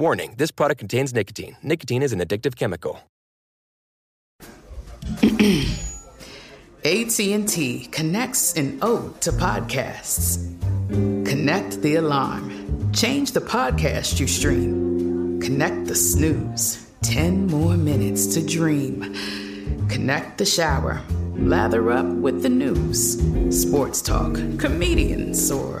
Warning this product contains nicotine. Nicotine is an addictive chemical. AT&T connects an ode to podcasts. Connect the alarm. Change the podcast you stream. Connect the snooze. 10 more minutes to dream. Connect the shower. Lather up with the news. Sports talk, comedians, or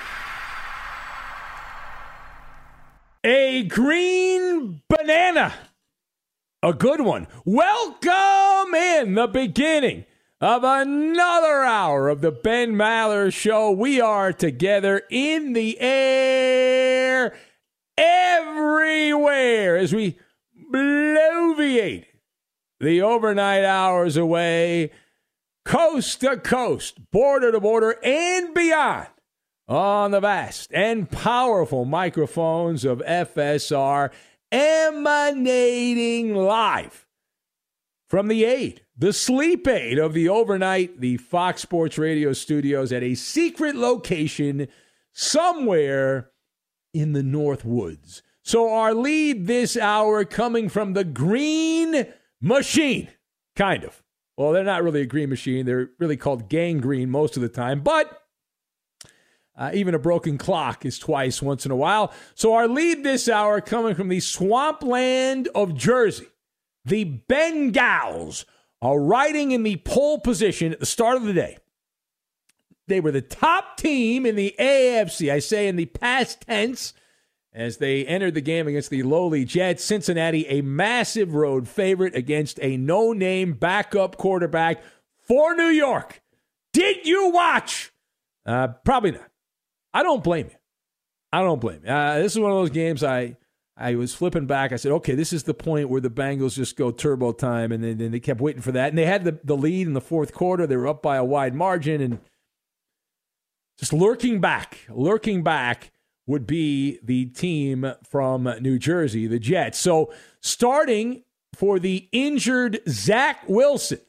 A green banana. A good one. Welcome in the beginning of another hour of the Ben Maller Show. We are together in the air everywhere as we bloviate the overnight hours away, coast to coast, border to border, and beyond on the vast and powerful microphones of FSR emanating live from the aid, the sleep aid of the overnight, the Fox Sports Radio studios at a secret location somewhere in the North Woods. So, our lead this hour coming from the Green Machine, kind of. Well, they're not really a green machine. They're really called gangrene most of the time, but uh, even a broken clock is twice once in a while. So, our lead this hour coming from the swampland of Jersey, the Bengals are riding in the pole position at the start of the day. They were the top team in the AFC, I say in the past tense, as they entered the game against the lowly Jets. Cincinnati, a massive road favorite against a no name backup quarterback for New York. Did you watch Uh, probably not. I don't blame you. I don't blame you. Uh, this is one of those games I I was flipping back. I said, okay, this is the point where the Bengals just go turbo time, and then, then they kept waiting for that, and they had the, the lead in the fourth quarter. They were up by a wide margin, and just lurking back, lurking back would be the team from New Jersey, the Jets. So starting for the injured Zach Wilson,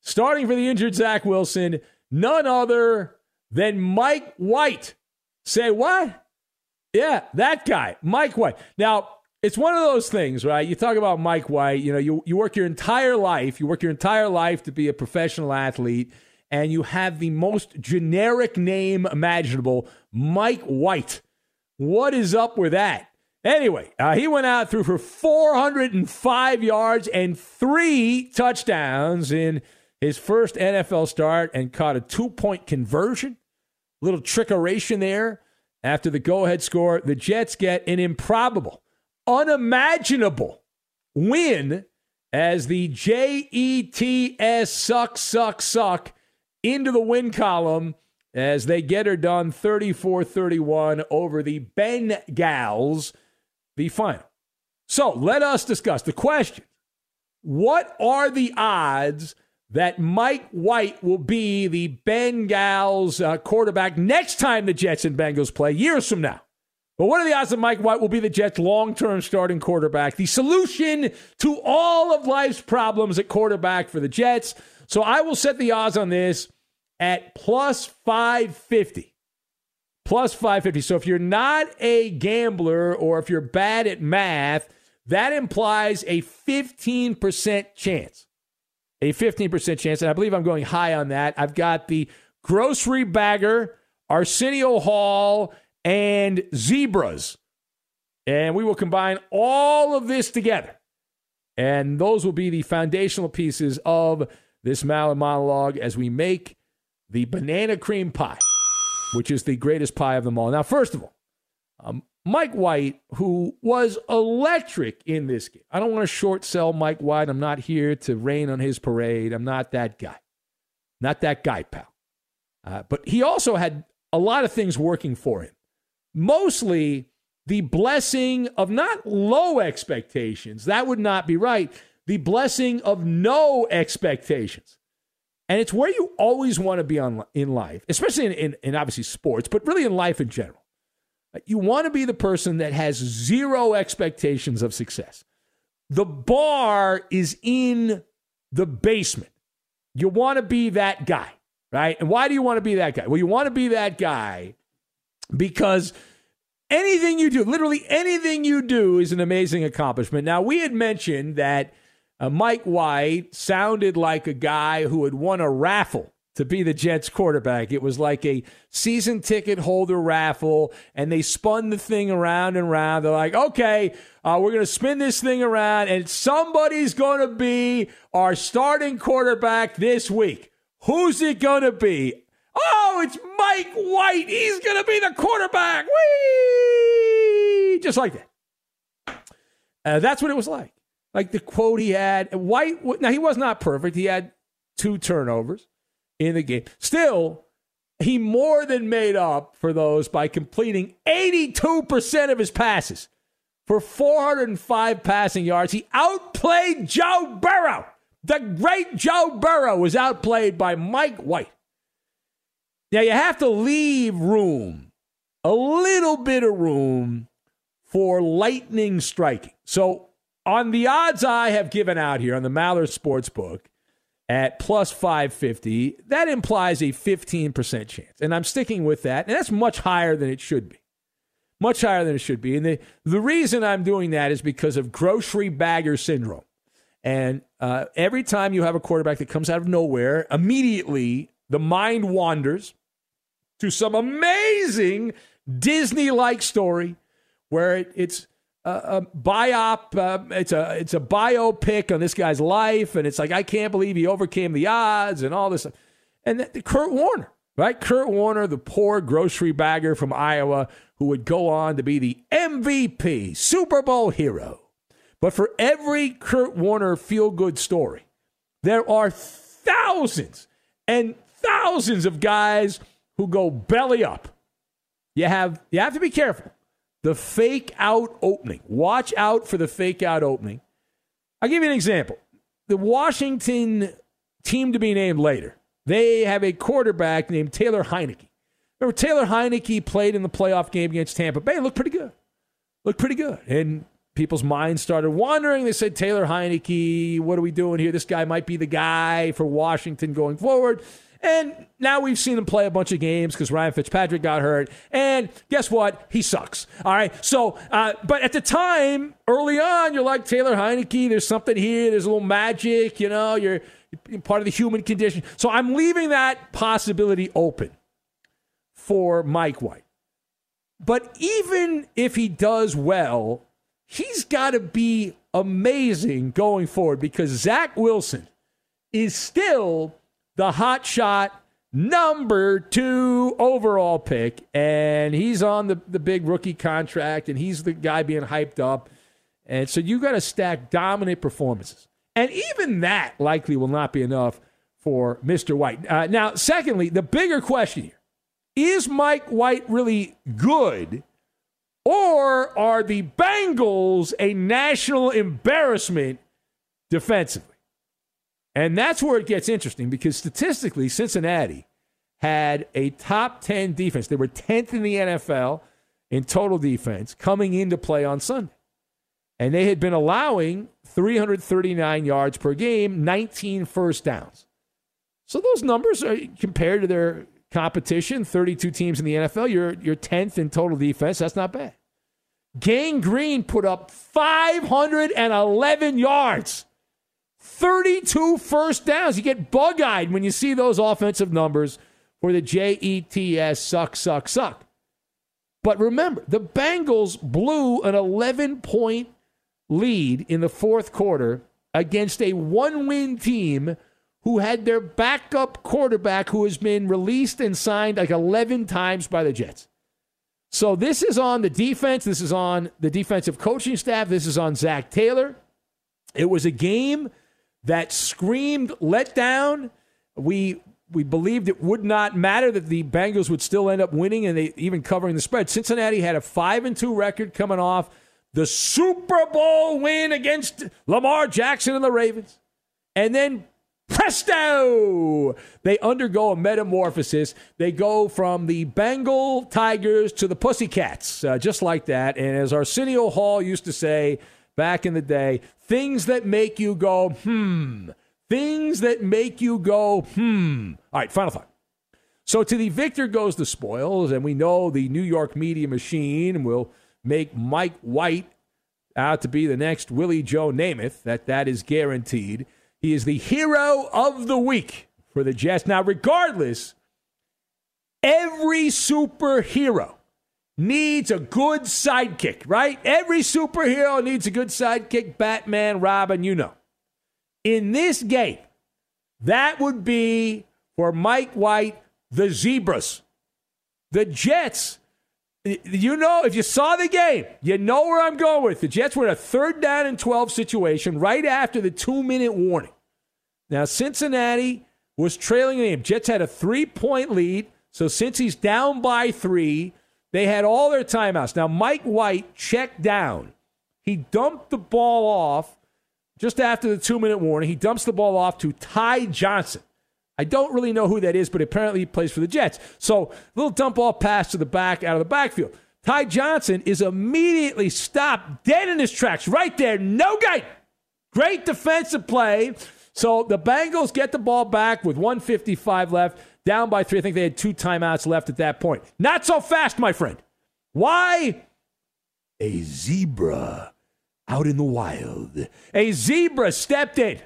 starting for the injured Zach Wilson, none other than Mike White. Say what? Yeah, that guy, Mike White. Now, it's one of those things, right? You talk about Mike White, you know, you, you work your entire life, you work your entire life to be a professional athlete, and you have the most generic name imaginable, Mike White. What is up with that? Anyway, uh, he went out through for 405 yards and three touchdowns in his first NFL start and caught a two point conversion. Little trickeration there after the go ahead score. The Jets get an improbable, unimaginable win as the J E T S suck, suck, suck into the win column as they get her done 34 31 over the Bengals, the final. So let us discuss the question What are the odds that Mike White will be the Bengals uh, quarterback next time the Jets and Bengals play, years from now? But what are the odds that Mike White will be the Jets' long term starting quarterback? The solution to all of life's problems at quarterback for the Jets. So I will set the odds on this at plus 550. Plus 550. So if you're not a gambler or if you're bad at math, that implies a 15% chance. A 15% chance. And I believe I'm going high on that. I've got the grocery bagger, Arsenio Hall, and zebras. And we will combine all of this together. And those will be the foundational pieces of this Maller monologue as we make the banana cream pie, which is the greatest pie of them all. Now, first of all, um, Mike White, who was electric in this game. I don't want to short sell Mike White. I'm not here to rain on his parade. I'm not that guy. Not that guy, pal. Uh, but he also had a lot of things working for him. Mostly the blessing of not low expectations. That would not be right. The blessing of no expectations. And it's where you always want to be on, in life, especially in, in, in obviously sports, but really in life in general. You want to be the person that has zero expectations of success. The bar is in the basement. You want to be that guy, right? And why do you want to be that guy? Well, you want to be that guy because anything you do, literally anything you do, is an amazing accomplishment. Now, we had mentioned that uh, Mike White sounded like a guy who had won a raffle to be the Jets quarterback. It was like a season ticket holder raffle, and they spun the thing around and around. They're like, okay, uh, we're going to spin this thing around, and somebody's going to be our starting quarterback this week. Who's it going to be? Oh, it's Mike White. He's going to be the quarterback. Whee! Just like that. Uh, that's what it was like like the quote he had. White, now he was not perfect. He had two turnovers in the game. Still, he more than made up for those by completing 82% of his passes for 405 passing yards. He outplayed Joe Burrow. The great Joe Burrow was outplayed by Mike White. Now you have to leave room, a little bit of room for lightning striking. So on the odds I have given out here on the Maller Sportsbook at plus 550, that implies a 15% chance. And I'm sticking with that. And that's much higher than it should be. Much higher than it should be. And the, the reason I'm doing that is because of grocery bagger syndrome. And uh, every time you have a quarterback that comes out of nowhere, immediately the mind wanders to some amazing Disney like story where it, it's a biop. Uh, it's a it's a biopic on this guy's life, and it's like I can't believe he overcame the odds and all this. And the, Kurt Warner, right? Kurt Warner, the poor grocery bagger from Iowa, who would go on to be the MVP, Super Bowl hero. But for every Kurt Warner feel good story, there are thousands and thousands of guys who go belly up. You have you have to be careful. The fake out opening. Watch out for the fake out opening. I'll give you an example. The Washington team to be named later. They have a quarterback named Taylor Heinicke. Remember, Taylor Heinicke played in the playoff game against Tampa Bay. Looked pretty good. Looked pretty good. And people's minds started wandering. They said, Taylor Heinicke, what are we doing here? This guy might be the guy for Washington going forward. And now we've seen him play a bunch of games because Ryan Fitzpatrick got hurt. And guess what? He sucks. All right. So, uh, but at the time, early on, you're like Taylor Heinicke. There's something here. There's a little magic. You know, you're part of the human condition. So I'm leaving that possibility open for Mike White. But even if he does well, he's got to be amazing going forward because Zach Wilson is still the hot shot number two overall pick. And he's on the, the big rookie contract and he's the guy being hyped up. And so you got to stack dominant performances. And even that likely will not be enough for Mr. White. Uh, now, secondly, the bigger question here is Mike White really good? Or are the Bengals a national embarrassment defensively? And that's where it gets interesting because statistically, Cincinnati had a top 10 defense. They were 10th in the NFL in total defense coming into play on Sunday. And they had been allowing 339 yards per game, 19 first downs. So those numbers are compared to their competition, 32 teams in the NFL, you're, you're 10th in total defense. That's not bad. Gang Green put up 511 yards 32 first downs. You get bug eyed when you see those offensive numbers for the JETS suck, suck, suck. But remember, the Bengals blew an 11 point lead in the fourth quarter against a one win team who had their backup quarterback who has been released and signed like 11 times by the Jets. So this is on the defense. This is on the defensive coaching staff. This is on Zac Taylor. It was a game that screamed let down. We we believed it would not matter that the Bengals would still end up winning and they even covering the spread. Cincinnati had a 5 and 2 record coming off the Super Bowl win against Lamar Jackson and the Ravens. And then presto, they undergo a metamorphosis. They go from the Bengal Tigers to the Pussycats, uh, just like that. And as Arsenio Hall used to say back in the day, Things that make you go, hmm. Things that make you go, hmm. All right, final thought. So to the victor goes the spoils, and we know the New York media machine will make Mike White out to be the next Willie Joe Namath. That that is guaranteed. He is the hero of the week for the Jets. Now, regardless, every superhero needs a good sidekick, right? Every superhero needs a good sidekick. Batman, Robin, you know. In this game, that would be for Mike White, the Zebras. The Jets, you know, if you saw the game, you know where I'm going with. The Jets were in a third down and 12 situation right after the two minute warning. Now, Cincinnati was trailing the game. Jets had a three point lead. So since he's down by three, they had all their timeouts. Now, Mike White checked down. He dumped the ball off just after the two minute warning. He dumps the ball off to Ty Johnson. I don't really know who that is, but apparently he plays for the Jets. So, little dump off pass to the back out of the backfield. Ty Johnson is immediately stopped dead in his tracks right there. No gate. Great defensive play. So the Bengals get the ball back with 155 left down by three. I think they had two timeouts left at that point. Not so fast, my friend. Why? A zebra out in the wild. A zebra stepped in.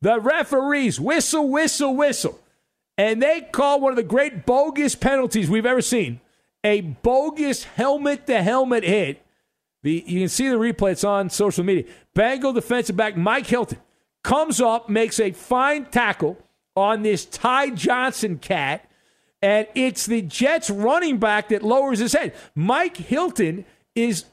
The referees whistle, whistle, whistle. And they call one of the great bogus penalties we've ever seen a bogus helmet to helmet hit. The, you can see the replay, it's on social media. Bengal defensive back Mike Hilton comes up, makes a fine tackle on this Ty Johnson cat, and it's the Jets running back that lowers his head. Mike Hilton is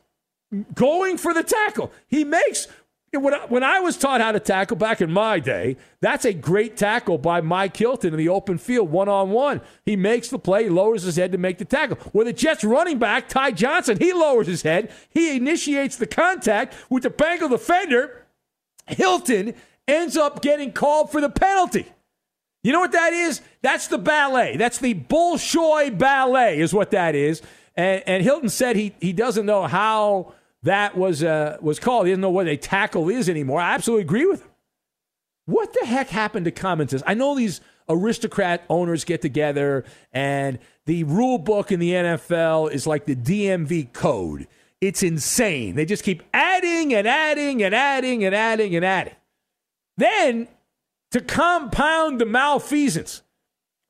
going for the tackle. He makes When I was taught how to tackle back in my day, that's a great tackle by Mike Hilton in the open field, one on one. He makes the play, lowers his head to make the tackle. Where the Jets running back, Ty Johnson, he lowers his head, he initiates the contact with the Bengal defender. Hilton ends up getting called for the penalty. You know what that is? That's the ballet. That's the Bolshoi ballet, is what that is. And, and Hilton said he, he doesn't know how that was uh, was called. He doesn't know what a tackle is anymore. I absolutely agree with him. What the heck happened to common sense? I know these aristocrat owners get together, and the rule book in the NFL is like the DMV code. It's insane. They just keep adding and adding and adding and adding and adding. Then, to compound the malfeasance,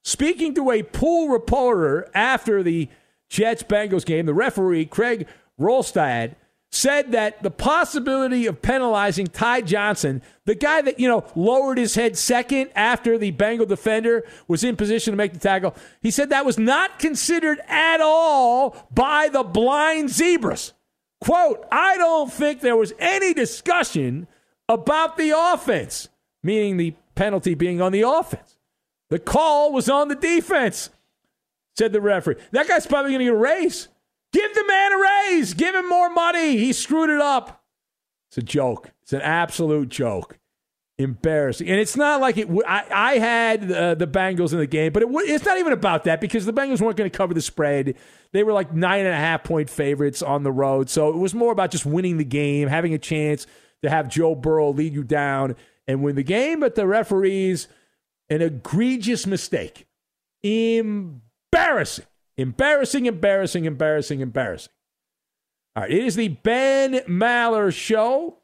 speaking to a pool reporter after the Jets Bengals game, the referee, Craig Wrolstad, said that the possibility of penalizing Ty Johnson, the guy that, you know, lowered his head second after the Bengal defender was in position to make the tackle, he said that was not considered at all by the blind zebras. Quote, I don't think there was any discussion about the offense, meaning the penalty being on the offense. The call was on the defense, said the referee. That guy's probably going to get a raise. Give the man a raise. Give him more money. He screwed it up. It's a joke. It's an absolute joke. Embarrassing. And it's not like it. I, I had uh, the Bengals in the game, but it, it's not even about that because the Bengals weren't going to cover the spread. They were like nine and a half point favorites on the road. So it was more about just winning the game, having a chance to have Joe Burrow lead you down and win the game. But the referees, an egregious mistake. Embarrassing. Embarrassing, embarrassing, embarrassing, embarrassing. All right, it is the Ben Maller Show.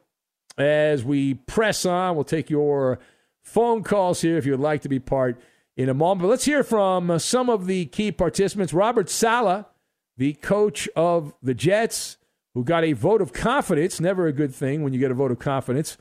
As we press on, we'll take your phone calls here if you'd like to be part in a moment. But let's hear from some of the key participants. Robert Saleh, the coach of the Jets, who got a vote of confidence. Never a good thing when you get a vote of confidence.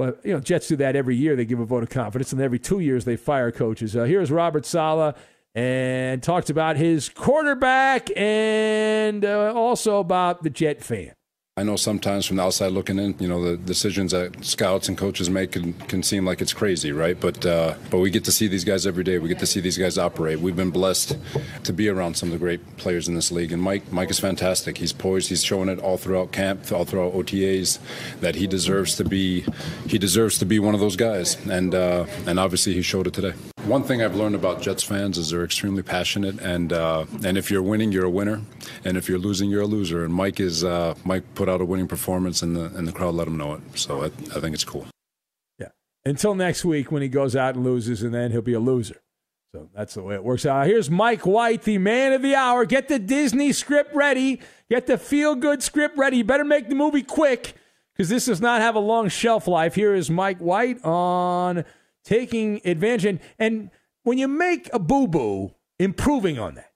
But, you know, Jets do that every year. They give a vote of confidence, and every two years they fire coaches. Uh, here's Robert Saleh and talked about his quarterback and uh, also about the Jet fan. I know sometimes from the outside looking in, you know, the decisions that scouts and coaches make can, can seem like it's crazy, right? But uh, but we get to see these guys every day. We get to see these guys operate. We've been blessed to be around some of the great players in this league. And Mike Mike is fantastic. He's poised. He's showing it all throughout camp, all throughout OTAs, that he deserves to be he deserves to be one of those guys. And uh, and obviously he showed it today. One thing I've learned about Jets fans is they're extremely passionate, and uh, and if you're winning, you're a winner, and if you're losing, you're a loser. And Mike is uh, Mike put out a winning performance, and the and the crowd let him know it. So I, I think it's cool. Yeah. Until next week when he goes out and loses, and then he'll be a loser. So that's the way it works out. Here's Mike White, the man of the hour. Get the Disney script ready. Get the feel good script ready. You better make the movie quick because this does not have a long shelf life. Here is Mike White on taking advantage. And, and when you make a boo boo, improving on that.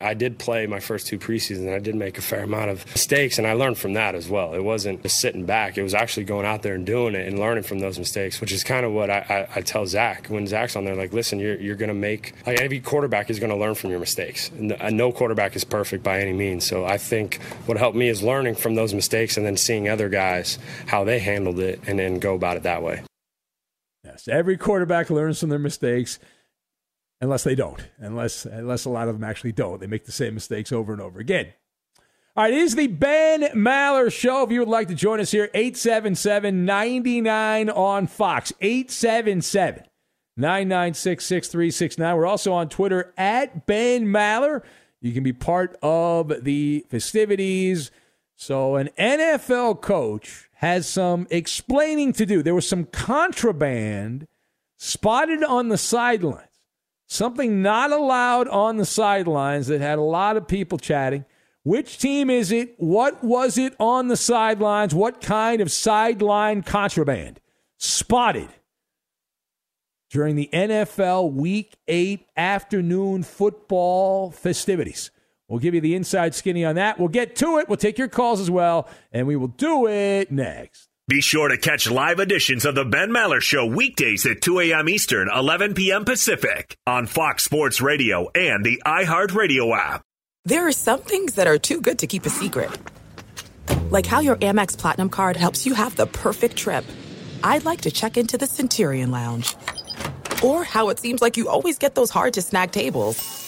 I did play my first two preseasons and I did make a fair amount of mistakes and I learned from that as well. It wasn't just sitting back. It was actually going out there and doing it and learning from those mistakes, which is kind of what I, I, I tell Zach when Zach's on there, like, listen, you're, you're going to make, like every quarterback is going to learn from your mistakes. And no quarterback is perfect by any means. So I think what helped me is learning from those mistakes and then seeing other guys, how they handled it and then go about it that way. Yes, every quarterback learns from their mistakes unless they don't. Unless unless a lot of them actually don't. They make the same mistakes over and over again. All right, it is the Ben Maller Show. If you would like to join us here, 877 99 on Fox. 877 996 6369. We're also on Twitter at Ben Maller. You can be part of the festivities. So, an NFL coach has some explaining to do. There was some contraband spotted on the sidelines Something not allowed on the sidelines that had a lot of people chatting. Which team is it? What was it on the sidelines? What kind of sideline contraband? Spotted during the NFL Week 8 afternoon football festivities. We'll give you the inside skinny on that. We'll get to it. We'll take your calls as well, and we will do it next. Be sure to catch live editions of the Ben Maller Show weekdays at 2 a.m. Eastern, 11 p.m. Pacific on Fox Sports Radio and the iHeartRadio app. There are some things that are too good to keep a secret like how your Amex Platinum card helps you have the perfect trip. I'd like to check into the Centurion Lounge. Or how it seems like you always get those hard to snag tables.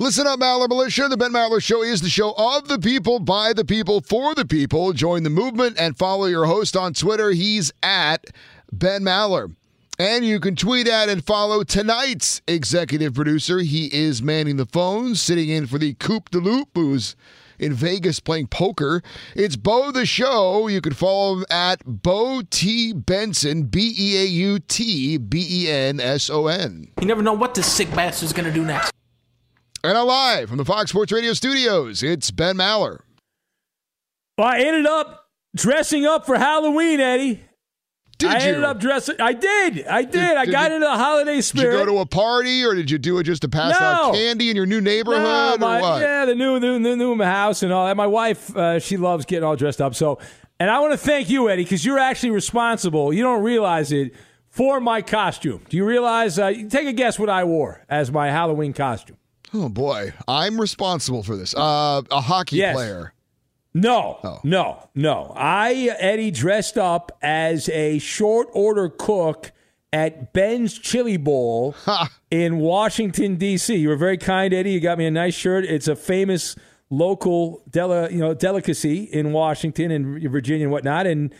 Listen up, Maller Militia. The Ben Maller Show is the show of the people, by the people, for the people. Join the movement and follow your host on Twitter. He's at Ben Maller. And you can tweet at and follow tonight's executive producer. He is manning the phones, sitting in for the Coupe de Loop, who's in Vegas playing poker. It's Beau the Show. You can follow him at Beau T Benson, B E A U T B E N S O N. You never know what this sick bastard's going to do next. And live from the Fox Sports Radio studios, it's Ben Maller. Well, I ended up dressing up for Halloween, Eddie. Did you? I you? ended up dressing. I did. I did. Did- I got into the holiday Did spirit. you go to a party or did you do it just to pass out candy in your new neighborhood No, my- or what? Yeah, the new, new, new, new house and all that. My wife, uh, she loves getting all dressed up. So, and I want to thank you, Eddie, because you're actually responsible. You don't realize it for my costume. Do you realize? Uh, take a guess what I wore as my Halloween costume. Oh boy, I'm responsible for this. Uh, a hockey Yes. player. No, Oh. no, no. I, Eddie, dressed up as a short order cook at Ben's Chili Bowl in Washington, D.C. You were very kind, Eddie. You got me a nice shirt. It's a famous local deli- you know, delicacy in Washington and Virginia and whatnot. And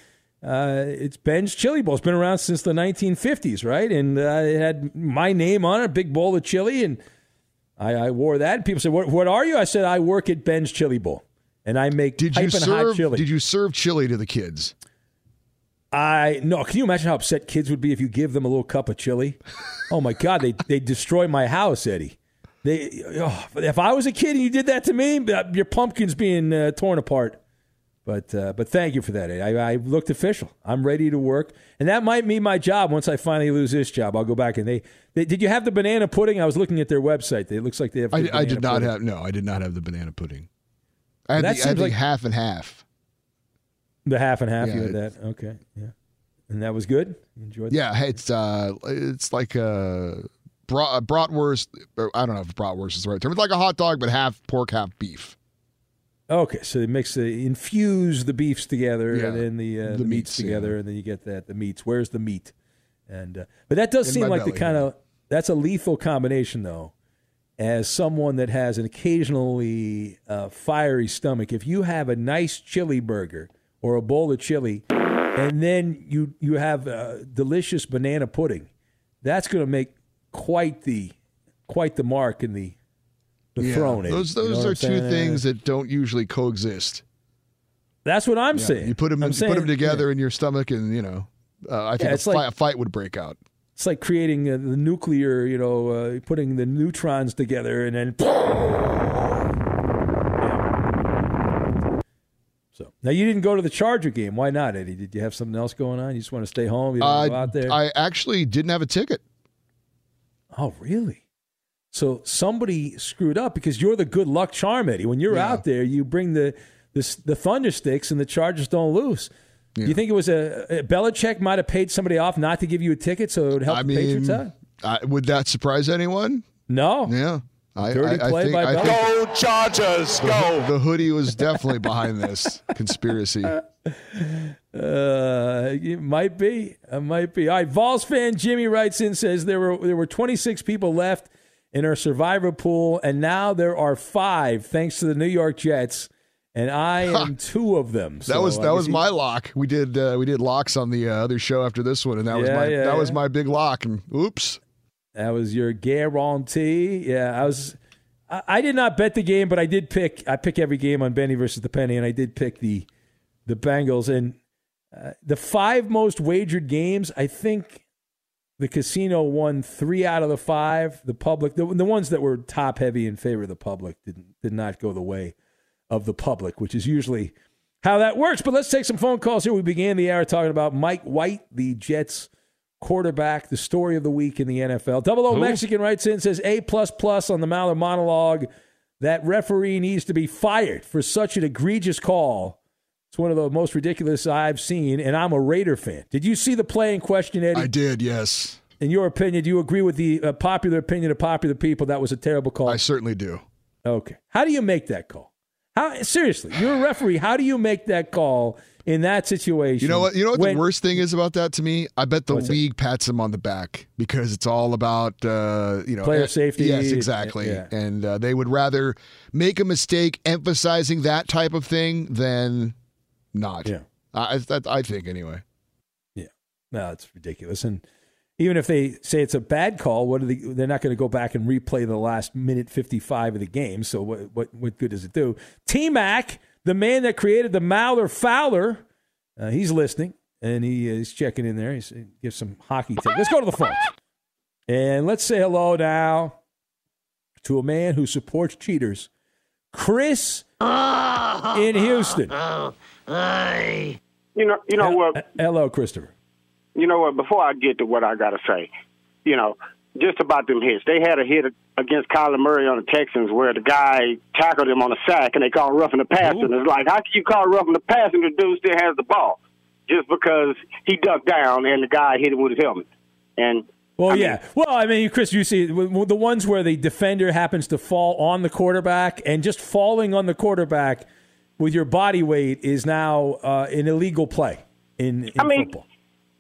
uh, it's Ben's Chili Bowl. It's been around since the 1950s, right? And uh, it had my name on it, a big bowl of chili, and I, I wore that. People said, what, "What are you?" I said, "I work at Ben's Chili Bowl, and I make Did you serve? chili." Did you serve chili to the kids? I no. Can you imagine how upset kids would be if you give them a little cup of chili? Oh my God, they they destroy my house, Eddie. They oh, if I was a kid and you did that to me, uh, your pumpkin's being uh, torn apart. But uh, but thank you for that. I, I looked official. I'm ready to work, and that might be my job once I finally lose this job. I'll go back and they, they did you have the banana pudding? I was looking at their website. It looks like they have. I, I did not pudding. have. No, I did not have the banana pudding. I had, That the, I had like- half and half. the half and half. Yeah, you had that. Okay, yeah, and that was good. You enjoyed. that? Yeah, it's uh, it's like a brat, bratwurst. I don't know if bratwurst is the right term. It's like a hot dog, but half pork, half beef. Okay, so they mix the infuse the beefs together Yeah, and then the uh, the the, meats, meats, together, yeah. and then you get that the meats. Where's the meat? And uh, but that does In seem like the kind of that's a lethal combination though. As someone that has an occasionally uh, fiery stomach, if you have a nice chili burger or a bowl of chili, and then you you have uh, delicious banana pudding, that's going to make quite the quite the mark in the the Yeah, throne. Eddie. Those You know those are two saying? things that don't usually coexist. That's what I'm Yeah, saying. You put them I'm you put them together in your stomach, and you know, uh, I think Yeah, a, fi- like- a fight would break out. It's like creating uh, the nuclear, you know, uh, putting the neutrons together and then. Yeah. So now you didn't go to the Charger game. Why not, Eddie? Did you have something else going on? You just want to stay home? You don't wanna go Uh, out there? I actually didn't have a ticket. oh, really? So somebody screwed up because you're the good luck charm, Eddie. When you're Yeah. out there, you bring the the, the thunder sticks and the Chargers don't lose. Yeah. You think it was a, a Belichick might have paid somebody off not to give you a ticket so it would help I the Patriots mean, out? I, would that surprise anyone? No. Yeah. I, Dirty I, I play think, by I think Belichick. Go Chargers, the, go! the hoodie was definitely behind this conspiracy. Uh, it might be. It might be. All right. Vols fan Jimmy writes in says there were there were 26 people left in our survivor pool, and now there are five thanks to the New York Jets, and I am two of them. that was that guess was my lock. We did uh, we did locks on the uh, other show after this one, and that was my yeah, that was my big lock. And oops, That was your guarantee. Yeah, I was. I, I did not bet the game, but I did pick. I pick every game on Benny versus the Penny, and I did pick the the Bengals. And uh, the five most wagered games, I think the casino won three out of the five. The public, the, the ones that were top heavy in favor of the public, didn't did not go the way of the public, which is usually how that works. But let's take some phone calls here. We began the hour talking about Mike White, the Jets quarterback, the story of the week in the NFL. Double O Mexican writes in says A plus plus on the Maller monologue. That referee needs to be fired for such an egregious call. It's one of the most ridiculous I've seen, and I'm a Raider fan. Did you see the play in question, Eddie? I did. Yes, In your opinion, do you agree with the uh, popular opinion of popular people that was a terrible call? I certainly do. Okay. How do you make that call? How seriously? You're a referee. How do you make that call in that situation? You know what? You know what when- the worst thing is about that to me? I bet the What's it? league pats him on the back because it's all about uh, you know Player safety. Yes, exactly. Yeah. And uh, they would rather make a mistake emphasizing that type of thing than not. Yeah. I I, I think anyway. Yeah. No, it's ridiculous. And even if they say it's a bad call, what are they? They're not going to go back and replay the last minute fifty-five of the game. So what? What? What good does it do? T Mac, the man that created the Mauler Fowler, uh, he's listening and he is checking in there. He's he gives some hockey tips. Let's go to the phones and let's say hello now to a man who supports cheaters, Chris in Houston. You know, you know what? Hello, Christopher. You know what? Before I get to what I gotta say, you know, just about them hits. They had a hit against Kyler Murray on the Texans where the guy tackled him on a sack, and they called roughing the passer. And it's like, how can you call roughing the passer and the dude still has the ball just because he ducked down and the guy hit him with his helmet? And Well, yeah. Well, I mean, Chris, you see the ones where the defender happens to fall on the quarterback, and just falling on the quarterback with your body weight is now uh, an illegal play in, in I mean, football.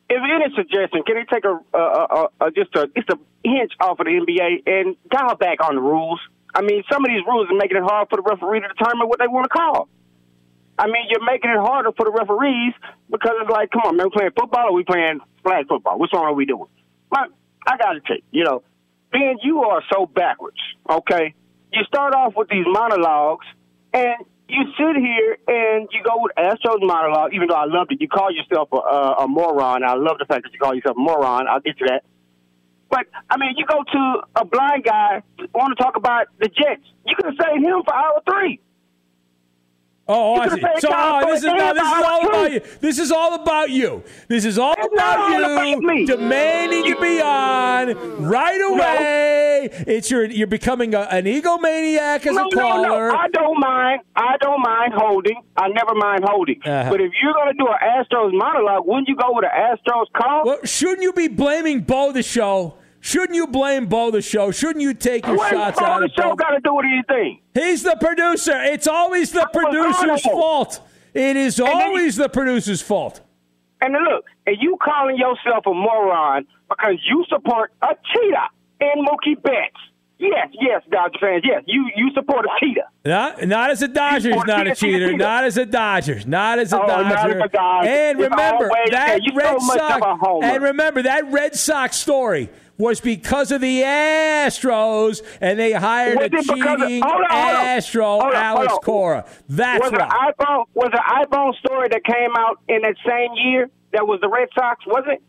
if any suggestion, can they take a, a, a, a just a just a hinge off of the NBA and dial back on the rules? I mean, some of these rules are making it hard for the referee to determine what they want to call. I mean, you're making it harder for the referees because it's like, come on, man, we playing football or we playing flag football? Which one are we doing? But I got to tell you, you know, Ben, you are so backwards, okay? You start off with these monologues, and you sit here and you go with Astro's monologue, even though I loved it. You call yourself a, a, a moron. I love the fact that you call yourself a moron. I'll get to that. But, I mean, you go to a blind guy, want to talk about the Jets. You could have saved him for hour three. Oh, I see. So oh, this is no, this is all about you. This is all about you. This is all about you demanding to be on right away. It's your you're becoming a, an egomaniac as no, a caller. No, no, I don't mind. I don't mind holding. I never mind holding. Uh-huh. But if you're going to do an Astros monologue, wouldn't you go with an Astros call? Well, shouldn't you be blaming Beau the show? Shouldn't you blame Beau the show? Shouldn't you take your shots Bo out the of show got to do with anything? He's the producer. It's always the producer's fault. It is always the producer's fault. And look, and you calling yourself a moron because you support a cheetah and Mookie Betts. Yes, yes, Dodger fans. Yes, you you support a cheetah. Not, not as a Dodgers, He's not a cheater. Not as a Dodgers. Not as a Oh, Dodger. a Dodger. And remember that Red so Sox. And remember that Red Sox story was because of the Astros, and they hired Was a because of- cheating hold on, hold on. Astro, Hold on, Alex. Cora. That's was why. an iPhone was an iPhone story that came out in that same year that was the Red Sox, was it?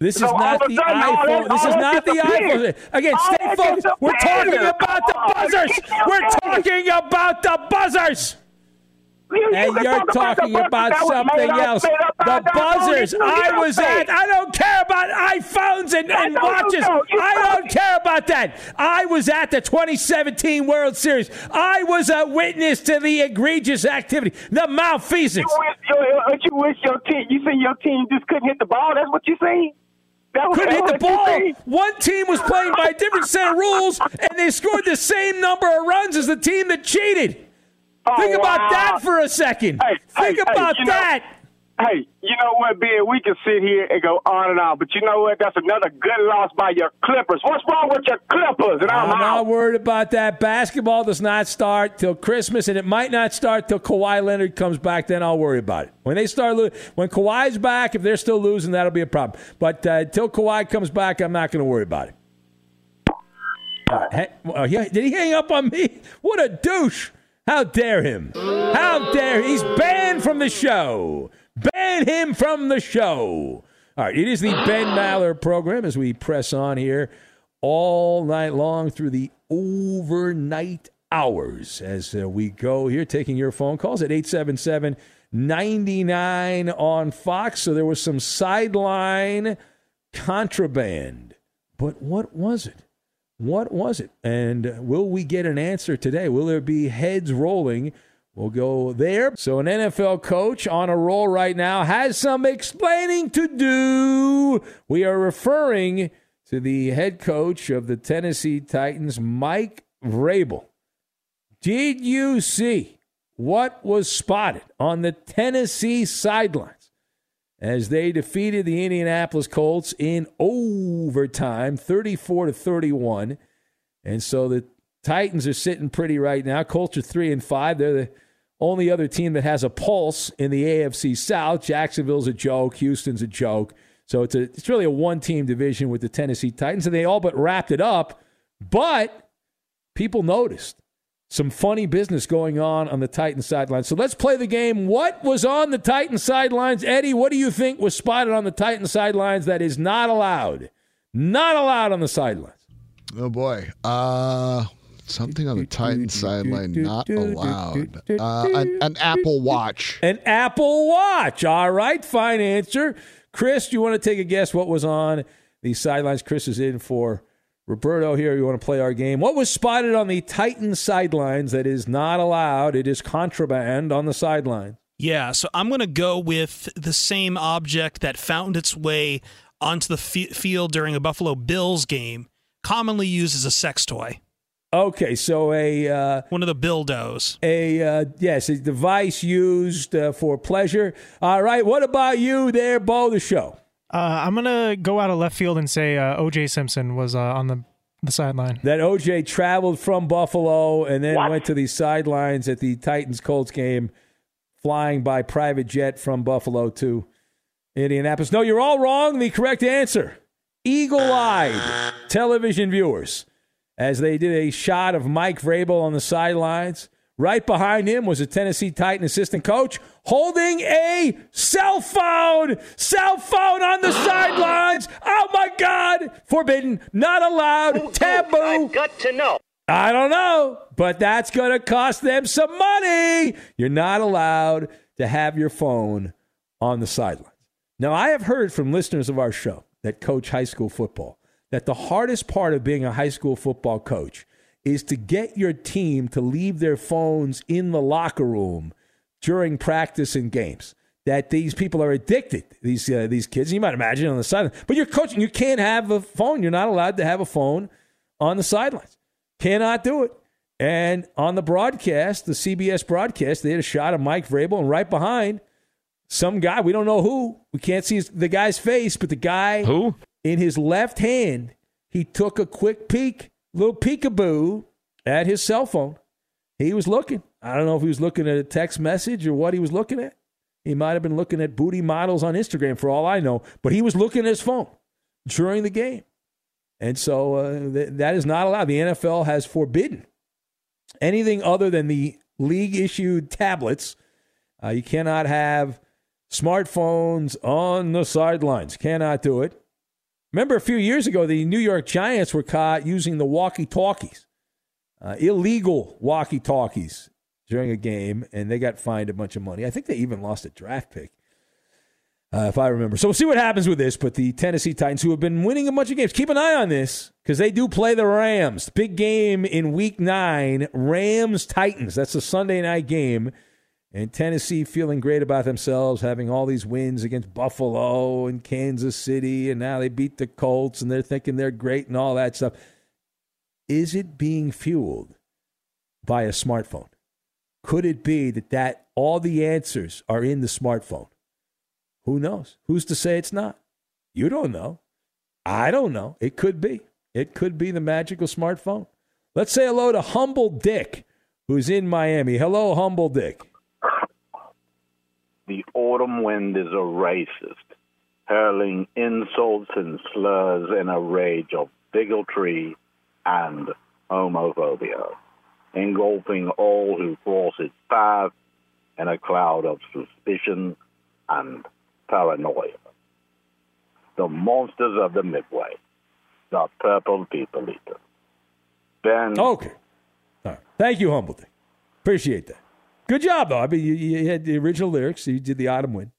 This is So all not the sudden, iPhone. that- This is not the iPhone. Again, All stay focused. We're oh, talking about the buzzers. We're talking about the buzzers. You- you and can you're talk about talking about something up- else. made up by The buzzers. I was at. I don't care about iPhones and, and watches. You I don't. care about that. I was at the 2017 World Series. I was a witness to the egregious activity, the malfeasance. You wish, you, you wish your team. You see your team just couldn't hit the ball. That's what you saying. Couldn't hit the ball. One team was playing by a different set of rules, and they scored the same number of runs as the team that cheated. Think about wow. that for a second. Hey, Think hey, about hey, you know- that. Hey, you know what, Ben? We can sit here and go on and on, but you know what? That's another good loss by your Clippers. What's wrong with your Clippers? And I'm, I'm not worried about that. Basketball does not start till Christmas, and it might not start till Kawhi Leonard comes back. Then I'll worry about it. When they start, lo- when Kawhi's back, if they're still losing, that'll be a problem. But uh, till Kawhi comes back, I'm not going to worry about it. All right. Hey, well, did he hang up on me? What a douche! How dare him? How dare he's banned from the show? Ban him from the show. All right, it is the Ben Maller program as we press on here all night long through the overnight hours as uh, we go here taking your phone calls at 877 99 on Fox. So there was some sideline contraband. But what was it? What was it? And will we get an answer today? Will there be heads rolling? We'll go there. So, an NFL coach on a roll right now has some explaining to do. We are referring to the head coach of the Tennessee Titans, Mike Vrabel. Did you see what was spotted on the Tennessee sidelines as they defeated the Indianapolis Colts in overtime, 34 to 31? And so the Titans are sitting pretty right now. Colts are 3 and 5. They're the only other team that has a pulse in the AFC South. Jacksonville's a joke, Houston's a joke. So it's a it's really a one-team division with the Tennessee Titans and they all but wrapped it up, but people noticed some funny business going on on the Titan sidelines. So let's play the game. What was on the Titan sidelines? Eddie, what do you think was spotted on the Titan sidelines that is not allowed? Not allowed on the sidelines. Oh boy. Uh something on the Titan sideline not allowed. Uh, an, an Apple Watch. An Apple Watch. All right, fine answer. Chris, do you want to take a guess what was on the sidelines? Chris is in for Roberto here. You want to play our game? What was spotted on the Titans sidelines that is not allowed? It is contraband on the sideline. Yeah, so I'm going to go with the same object that found its way onto the f- field during a Buffalo Bills game, commonly used as a sex toy. Okay, so a uh, one of the dildos. A uh, yes, a device used uh, for pleasure. All right, what about you there, Beau? The show. Uh, I'm gonna go out of left field and say uh, O.J. Simpson was uh, on the the sideline. That OJ traveled from Buffalo and then went to the sidelines at the Titans Colts game. flying by private jet from Buffalo to Indianapolis. No, you're all wrong. The correct answer eagle eyed television viewers as they did a shot of Mike Vrabel on the sidelines. Right behind him was a Tennessee Titan assistant coach holding a cell phone. Cell phone on the sidelines. Oh my God. Forbidden, not allowed, taboo. I've got to know. I don't know, but that's going to cost them some money. You're not allowed to have your phone on the sidelines. Now, I have heard from listeners of our show that coach high school football that the hardest part of being a high school football coach is to get your team to leave their phones in the locker room during practice and games. That these people are addicted. These uh, these kids. You might imagine on the sideline, but you're coaching. You can't have a phone. You're not allowed to have a phone on the sidelines. Cannot do it. And on the broadcast, the CBS broadcast, they had a shot of Mike Vrabel, and right behind some guy we don't know who. We can't see his, the guy's face, but the guy who in his left hand, he took a quick peek little peekaboo at his cell phone. He was looking. I don't know if he was looking at a text message or what he was looking at. He might have been looking at booty models on Instagram for all I know, but he was looking at his phone during the game. And so uh, th- that is not allowed. The NFL has forbidden anything other than the league issued tablets. Uh, you cannot have smartphones on the sidelines. Cannot do it. Remember a few years ago, the New York Giants were caught using the walkie talkies, uh, illegal walkie talkies during a game, and they got fined a bunch of money. I think they even lost a draft pick, uh, if I remember. So we'll see what happens with this. But the Tennessee Titans, who have been winning a bunch of games, keep an eye on this because they do play the Rams. Big game in week nine Rams Titans. That's a Sunday night game. And Tennessee feeling great about themselves, having all these wins against Buffalo and Kansas City, and now they beat the Colts, and they're thinking they're great and all that stuff. Is it being fueled by a smartphone? Could it be that, that all the answers are in the smartphone? Who knows? Who's to say it's not? You don't know. I don't know. It could be. It could be the magical smartphone. Let's say hello to Humble Dick, who's in Miami. Hello, Humble Dick the autumn wind is a racist, hurling insults and slurs in a rage of bigotry and homophobia, engulfing all who cross its path in a cloud of suspicion and paranoia. The monsters of the Midway, the purple people eater. Ben. Okay. All right. Thank you, Humble Appreciate that. Good job, though. I mean, you, you had the original lyrics. So you did the autumn wind.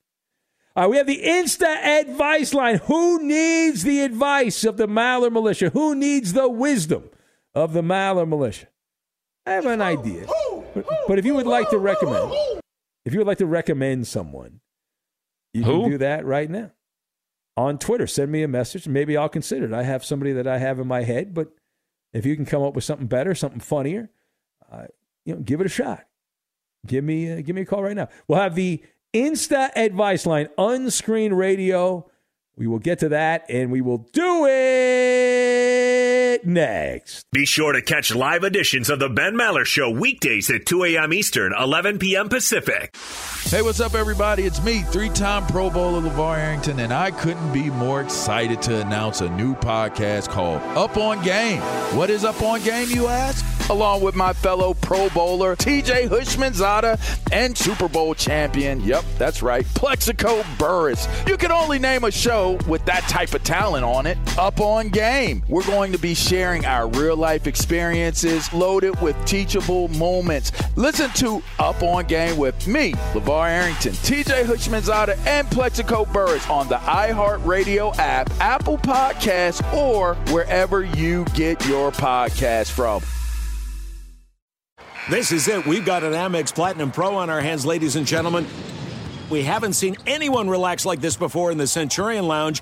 All right, we have the Insta advice line. Who needs the advice of the Maller Militia? Who needs the wisdom of the Maller Militia? I have an idea. But, but if you would like to recommend, if you would like to recommend someone, you Who? can do that right now on Twitter. Send me a message. Maybe I'll consider it. I have somebody that I have in my head, but if you can come up with something better, something funnier, uh, you know, give it a shot. Give me uh, give me a call right now. We'll have the Insta advice line, unscreen radio. We will get to that and we will do it next. Be sure to catch live editions of the Ben Maller Show weekdays at 2 a.m. Eastern, 11 p.m. Pacific. Hey, what's up, everybody? It's me, three time Pro Bowler LaVar Arrington, and I couldn't be more excited to announce a new podcast called Up on Game. What is Up on Game, you ask? Along with my fellow Pro Bowler, TJ Houshmandzadeh, and Super Bowl champion, yep, that's right, Plaxico Burress. You can only name a show with that type of talent on it. Up on Game. We're going to be sharing our real life experiences loaded with teachable moments. Listen to Up on Game with me, LaVar Arrington, TJ Houshmandzadeh, and Plaxico Burress on the iHeartRadio app, Apple Podcasts, or wherever you get your podcast from. This is it. We've got an Amex Platinum Pro on our hands, ladies and gentlemen. We haven't seen anyone relax like this before in the Centurion Lounge.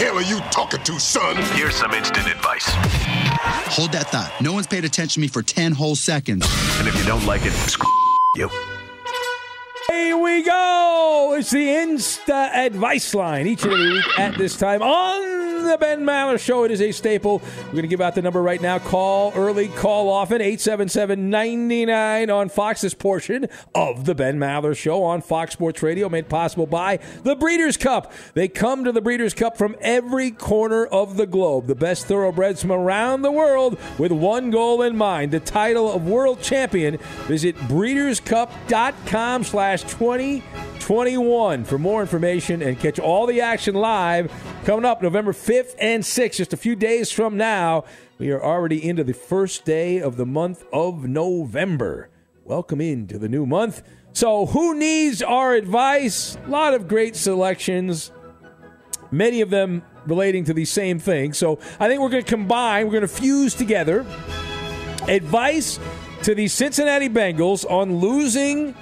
Who hell are you talking to, son? Here's some instant advice. Hold that thought. No one's paid attention to me for 10 whole seconds. And if you don't like it, screw you. Here we go. It's the Insta Advice Line each and every week at this time on the Ben Maller Show. It is a staple. We're going to give out the number right now. Call early, call often. 877-99 on Fox's portion of the Ben Maller Show on Fox Sports Radio, made possible by the Breeders' Cup. They come to the Breeders' Cup from every corner of the globe. The best thoroughbreds from around the world with one goal in mind, the title of world champion. Visit breederscup.com slash 2021 for more information and catch all the action live coming up November 5th and 6th, just a few days from now. We are already into the first day of the month of November. Welcome into the new month. So, who needs our advice? A lot of great selections, many of them relating to the same thing. So, I think we're going to combine, we're going to fuse together advice to the Cincinnati Bengals on losing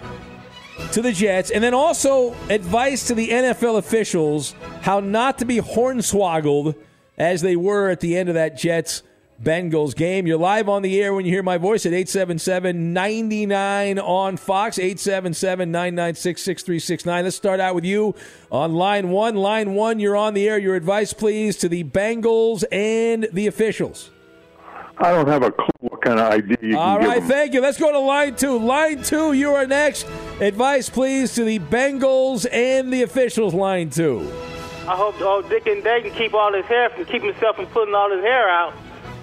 to the Jets, and then also advice to the NFL officials how not to be hornswoggled as they were at the end of that Jets Bengals game. You're live on the air when you hear my voice at 877 99 on Fox, 877 996 6369. Let's start out with you on line one. Line one, you're on the air. Your advice, please, to the Bengals and the officials. I don't have a clue what kind of idea you All can give them. thank you. Let's go to line two. Line two, you are next. Advice, please, to the Bengals and the officials. Line two. I hope oh, Dick and Dayton keep all his hair from keep himself from putting all his hair out.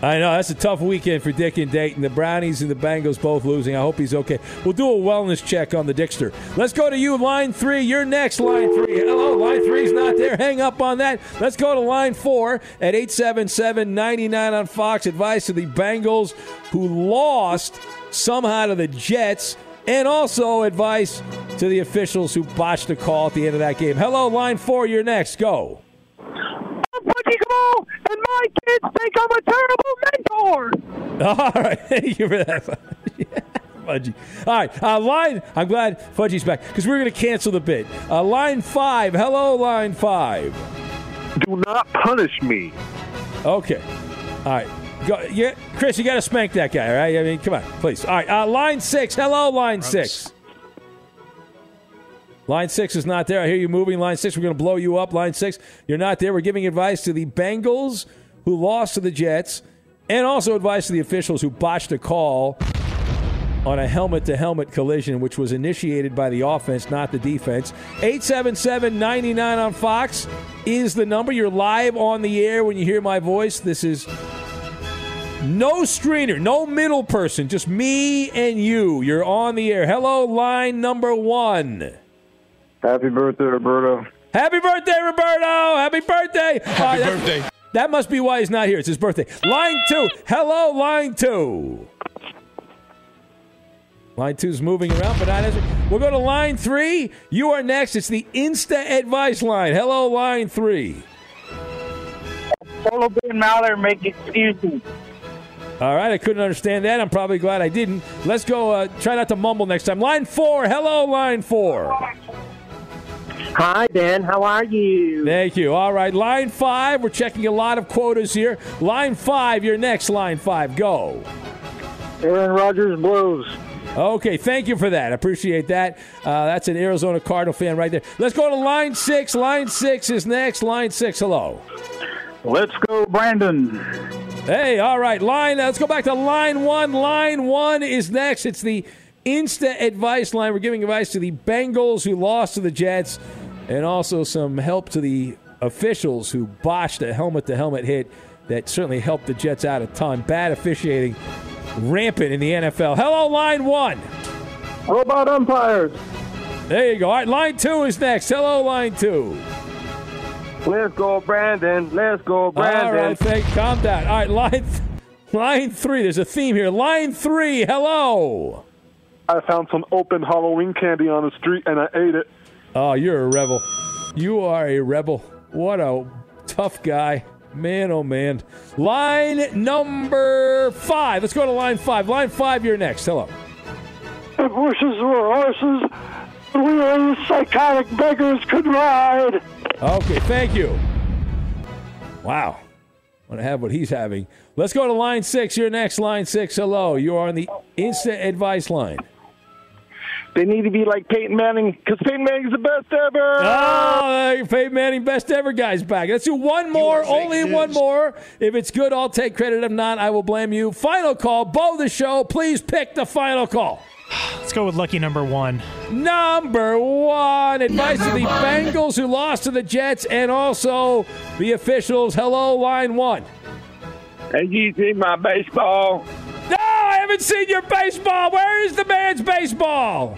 I know that's a tough weekend for Dick and Dayton. The Brownies and the Bengals both losing. I hope he's okay. We'll do a wellness check on the Dickster. Let's go to you, line three. You're next, line three. Hello, line three's not there. Hang up on that. Let's go to line four at 877-99 on Fox. Advice to the Bengals who lost somehow to the Jets. And also advice to the officials who botched a call at the end of that game. Hello, line four. You're next. Go. Pudgy Cole and my kids think I'm a terrible mentor. All right, thank you for that, Fudgy. All right, uh, line. I'm glad Fudgy's back because we're going to cancel the bid. Uh, line five. Hello, line five. Do not punish me. Okay. All right. Go, yeah, Chris, you got to spank that guy, all right? I mean, come on, please. All right, uh, line six. Hello, line six. Line six is not there. I hear you moving. Line six, we're going to blow you up. Line six, you're not there. We're giving advice to the Bengals who lost to the Jets, and also advice to the officials who botched a call on a helmet to helmet collision, which was initiated by the offense, not the defense. 877 99 on Fox is the number. You're live on the air when you hear my voice. This is no screener, no middle person, just me and you. You're on the air. Hello, line number one. Happy birthday, Roberto. Happy birthday, Roberto! Happy birthday! Happy birthday. That must be why he's not here. It's his birthday. Line two. Hello, line two. Line two's moving around, but not as we'll go to line three. You are next. It's the Insta Advice line. Hello, line three. Follow Ben Maller, make excuses. All right, I couldn't understand that. I'm probably glad I didn't. Let's go. Uh, try not to mumble next time. Line four. Hello, line four. Hi, Ben. How are you? Thank you. All right, line five. We're checking a lot of quotas here. Line five. You're next. Line five. Go. Aaron Rodgers blows. Okay, thank you for that. Appreciate that. Uh, that's an Arizona Cardinal fan right there. Let's go to line six. Line six is next. Line six. Hello. Let's go, Brandon. Hey, all right. Line. Let's go back to line one. Line one is next. It's the Insta advice line. We're giving advice to the Bengals who lost to the Jets, and also some help to the officials who botched a helmet to helmet hit that certainly helped the Jets out a ton. Bad officiating rampant in the NFL. Hello, line one. Robot umpires. There you go. All right, line two is next. Hello, line two. Let's go, Brandon. Let's go, Brandon. All right, thank. Calm down. All right, line th- line three. There's a theme here. Line three. Hello. I found some open Halloween candy on the street and I ate it. Oh, you're a rebel. You are a rebel. What a tough guy. Man, oh man. Line number five. Let's go to line five. Line five, you're next. Hello. If horses were horses, we only psychotic beggars could ride. Okay, thank you. Wow. Want to have what he's having. Let's go to line six. You're next. Line six. Hello. You are on the instant advice line. They need to be like Peyton Manning because Peyton Manning's the best ever. Oh, Peyton Manning, best ever guy's back. Let's do one more, only one more. If it's good, I'll take credit. If not, I will blame you. Final call. Beau the show. Please pick the final call. Let's go with lucky number one. Number one. Advice to the Bengals who lost to the Jets and also the officials. Hello, line one. Have you seen my baseball? Haven't seen your baseball. Where is the man's baseball?